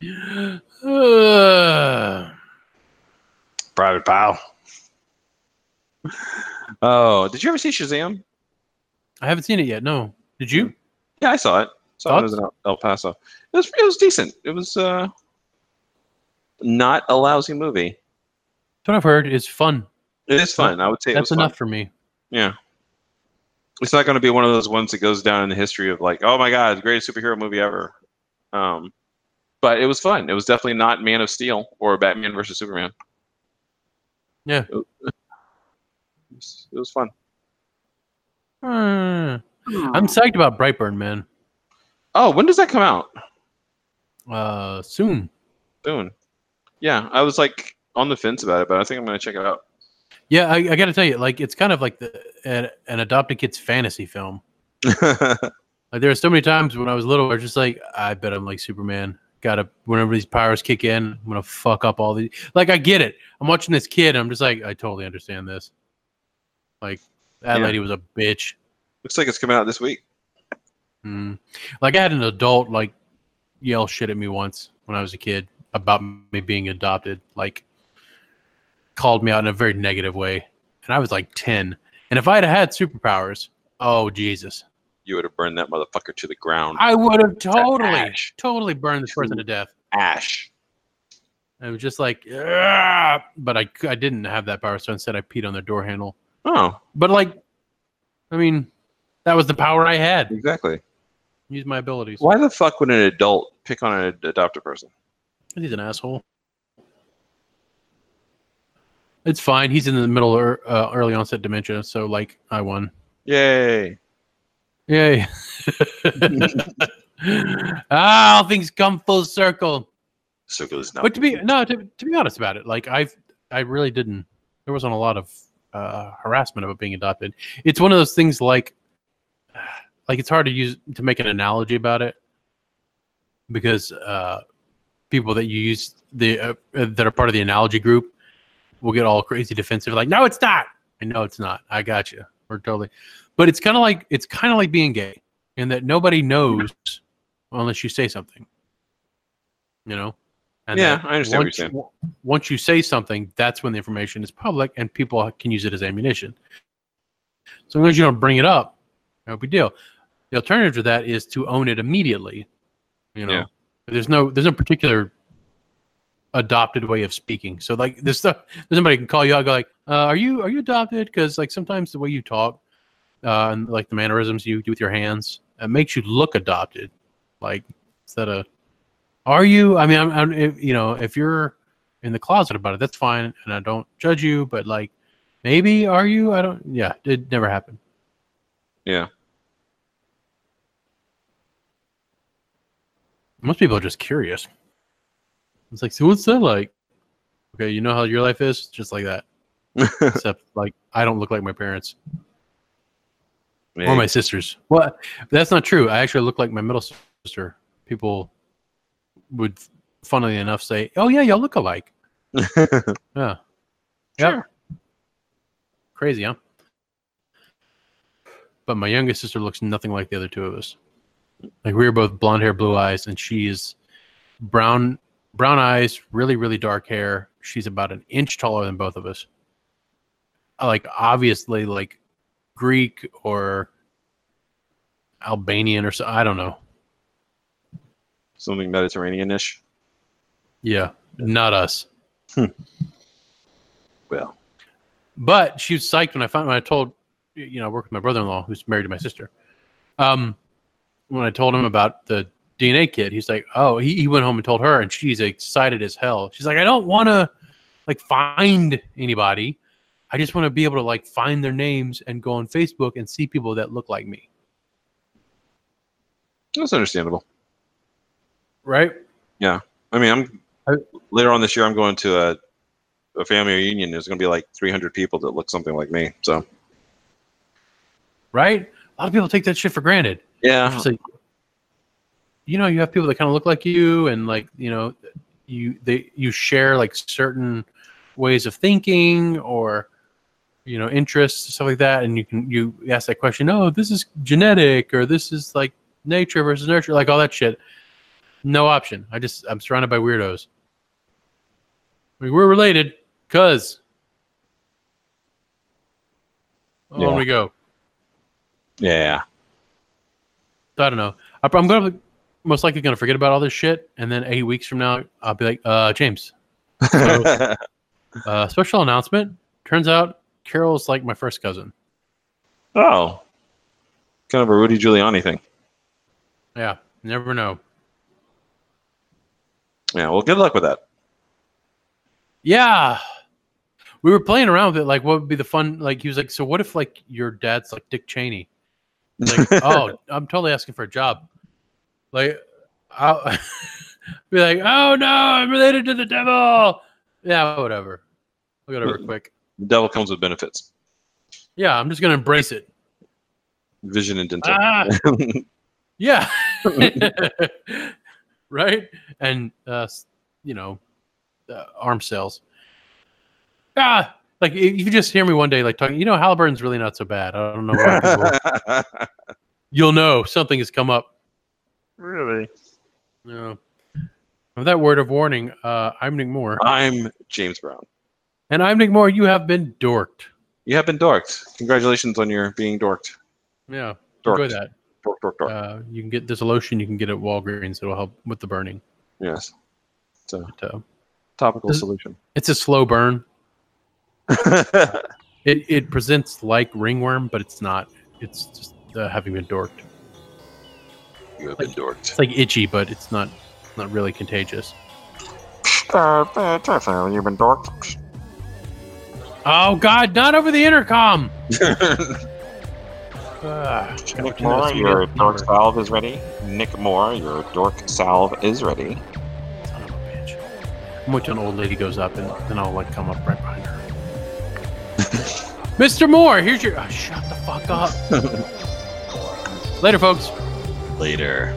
Uh, Private pal. Oh, did you ever see Shazam? I haven't seen it yet. No. Did you? Yeah, I saw it. Saw it Thoughts? in El- El Paso. It was it was decent. It was uh, not a lousy movie. That's what I've heard. is fun. It is fun. I would say it That's was enough Fun. for me. Yeah. It's not going to be one of those ones that goes down in the history of like, oh my god, greatest superhero movie ever. Um, but it was fun. It was definitely not Man of Steel or Batman versus Superman. Yeah. It was, it was fun. Uh, I'm psyched about Brightburn, man. Oh, when does that come out? Uh, soon. Soon. Yeah, I was like on the fence about it, but I think I'm going to check it out. Yeah, I, I got to tell you, like, it's kind of like the an, an adopted kid's fantasy film. Like, there were so many times when I was little, I was just like, I bet I'm like Superman. Gotta, whenever these powers kick in, I'm gonna fuck up all these. Like, I get it. I'm watching this kid, and I'm just like, I totally understand this. Like, that Yeah. lady was a bitch. Looks like it's coming out this week. Mm. Like, I had an adult like yell shit at me once when I was a kid about me being adopted. Like, called me out in a very negative way, and I was like ten. And if I had had superpowers, oh Jesus, You would have burned that motherfucker to the ground. I would have totally, totally burned this person to death. Ash. I was just like, "Ugh," but I, I didn't have that power, so instead I peed on their door handle. Oh, But like, I mean, that was the power I had. exactly. Use my abilities. Why the fuck would an adult pick on an adopted person? He's an asshole. It's fine. He's in the middle of uh, early onset dementia, so like, I won. Yay. Yay! ah, all things come full circle. Circle is not. But to be no, to, to be honest about it, like I've I really didn't. There wasn't a lot of uh, harassment about being adopted. It's one of those things like like it's hard to use to make an analogy about it because uh, people that you use the uh, uh, that are part of the analogy group will get all crazy defensive, like no, it's not. I know it's not. I got you. We're totally. But it's kind of like it's kind of like being gay, in that nobody knows unless you say something. You know. And Yeah, I understand what once you're saying. you- Once you say something, that's when the information is public and people can use it as ammunition. So long as you don't bring it up, no big deal. The alternative to that is to own it immediately. You know, Yeah. there's no there's no particular adopted way of speaking. So like this stuff, somebody can call you out, go like, uh, "Are you are you adopted?" Because like sometimes the way you talk, uh, and like the mannerisms you do with your hands. It makes you look adopted. Like instead of, are you? I mean, I'm, I'm if, you know, if you're in the closet about it, that's fine, and I don't judge you. But like, maybe are you? I don't. Yeah, it never happened. Yeah. Most people are just curious. It's like, so what's that like? Okay, you know how your life is, just like that. Except like I don't look like my parents or my sisters. Well, that's not true. I actually look like my middle sister. People would, funnily enough, say, "Oh yeah, y'all look alike." Yeah. Yep. Crazy, huh? But my youngest sister looks nothing like the other two of us. Like we were both blonde hair, blue eyes, and she's brown brown eyes, really, really dark hair. She's about an inch taller than both of us. Like obviously like Greek or Albanian or so I don't know. Something Mediterranean-ish. Yeah, not us. Well, But she was psyched when I found when I told you know, I work with my brother in law who's married to my sister. Um when I told him about the DNA kit, he's like, Oh, he, he went home and told her and she's excited as hell. She's like, I don't wanna like find anybody. I just want to be able to like find their names and go on Facebook and see people that look like me. that's understandable. Right? Yeah. I mean, I'm I- later on this year. I'm going to a a family reunion. There's going to be like 300 people that look something like me. So Right? A lot of people take that shit for granted. yeah, like, you know, you have people that kind of look like you, and like, you know, you they you share like certain ways of thinking or you know interests stuff like that, and you can you ask that question. Oh, this is genetic, or this is like nature versus nurture, like all that shit. No option. I just I'm surrounded by weirdos. I mean, we're related, cause. Oh, Yeah. on we go. yeah. I don't know. I'm gonna most likely gonna forget about all this shit, and then eight weeks from now, I'll be like, uh, James, So- uh, special announcement. Turns out Carol's like my first cousin. oh, kind of a Rudy Giuliani thing. Yeah, never know. Yeah. Well, good luck with that. Yeah, we were playing around with it. Like, what would be the fun? Like, he was like, so what if like your dad's like Dick Cheney? Like, oh, I'm totally asking for a job. Like, I'll be like, oh no, I'm related to the devil. Yeah, whatever. Look at over quick. The devil comes with benefits, Yeah, I'm just gonna embrace it. vision and dental. Ah, yeah. right? And, uh, you know, uh, arm sales. Ah, like if you just hear me one day, like talking, you know, Halliburton's really not so bad. I don't know why people, you'll know something has come up. really? Yeah. With that word of warning, uh, I'm Knick Moore. I'm James Brown. And I'm Knick Moore. You have been dorked. You have been dorked. Congratulations on your being dorked. Yeah. Dorked. Enjoy that. Dork, dork, dork. Uh, you can get this lotion you can get at Walgreens. It'll help with the burning. yes. It's a But, uh, topical Does- solution. it's a slow burn. It, it presents like ringworm, but it's not. It's just uh, having been dorked. you have been dorked. It's like itchy, but it's not not really contagious. Uh, uh, definitely, you've been dorked. Oh God! Not over the intercom. Ah, Knick Moore, your dork salve is ready. Knick Moore, your dork salve is ready. Son of a bitch. I'm waiting till an old lady goes up, and then I'll like come up right behind her. Mr. Moore, here's your. Oh, shut the fuck up. Later, folks. Later.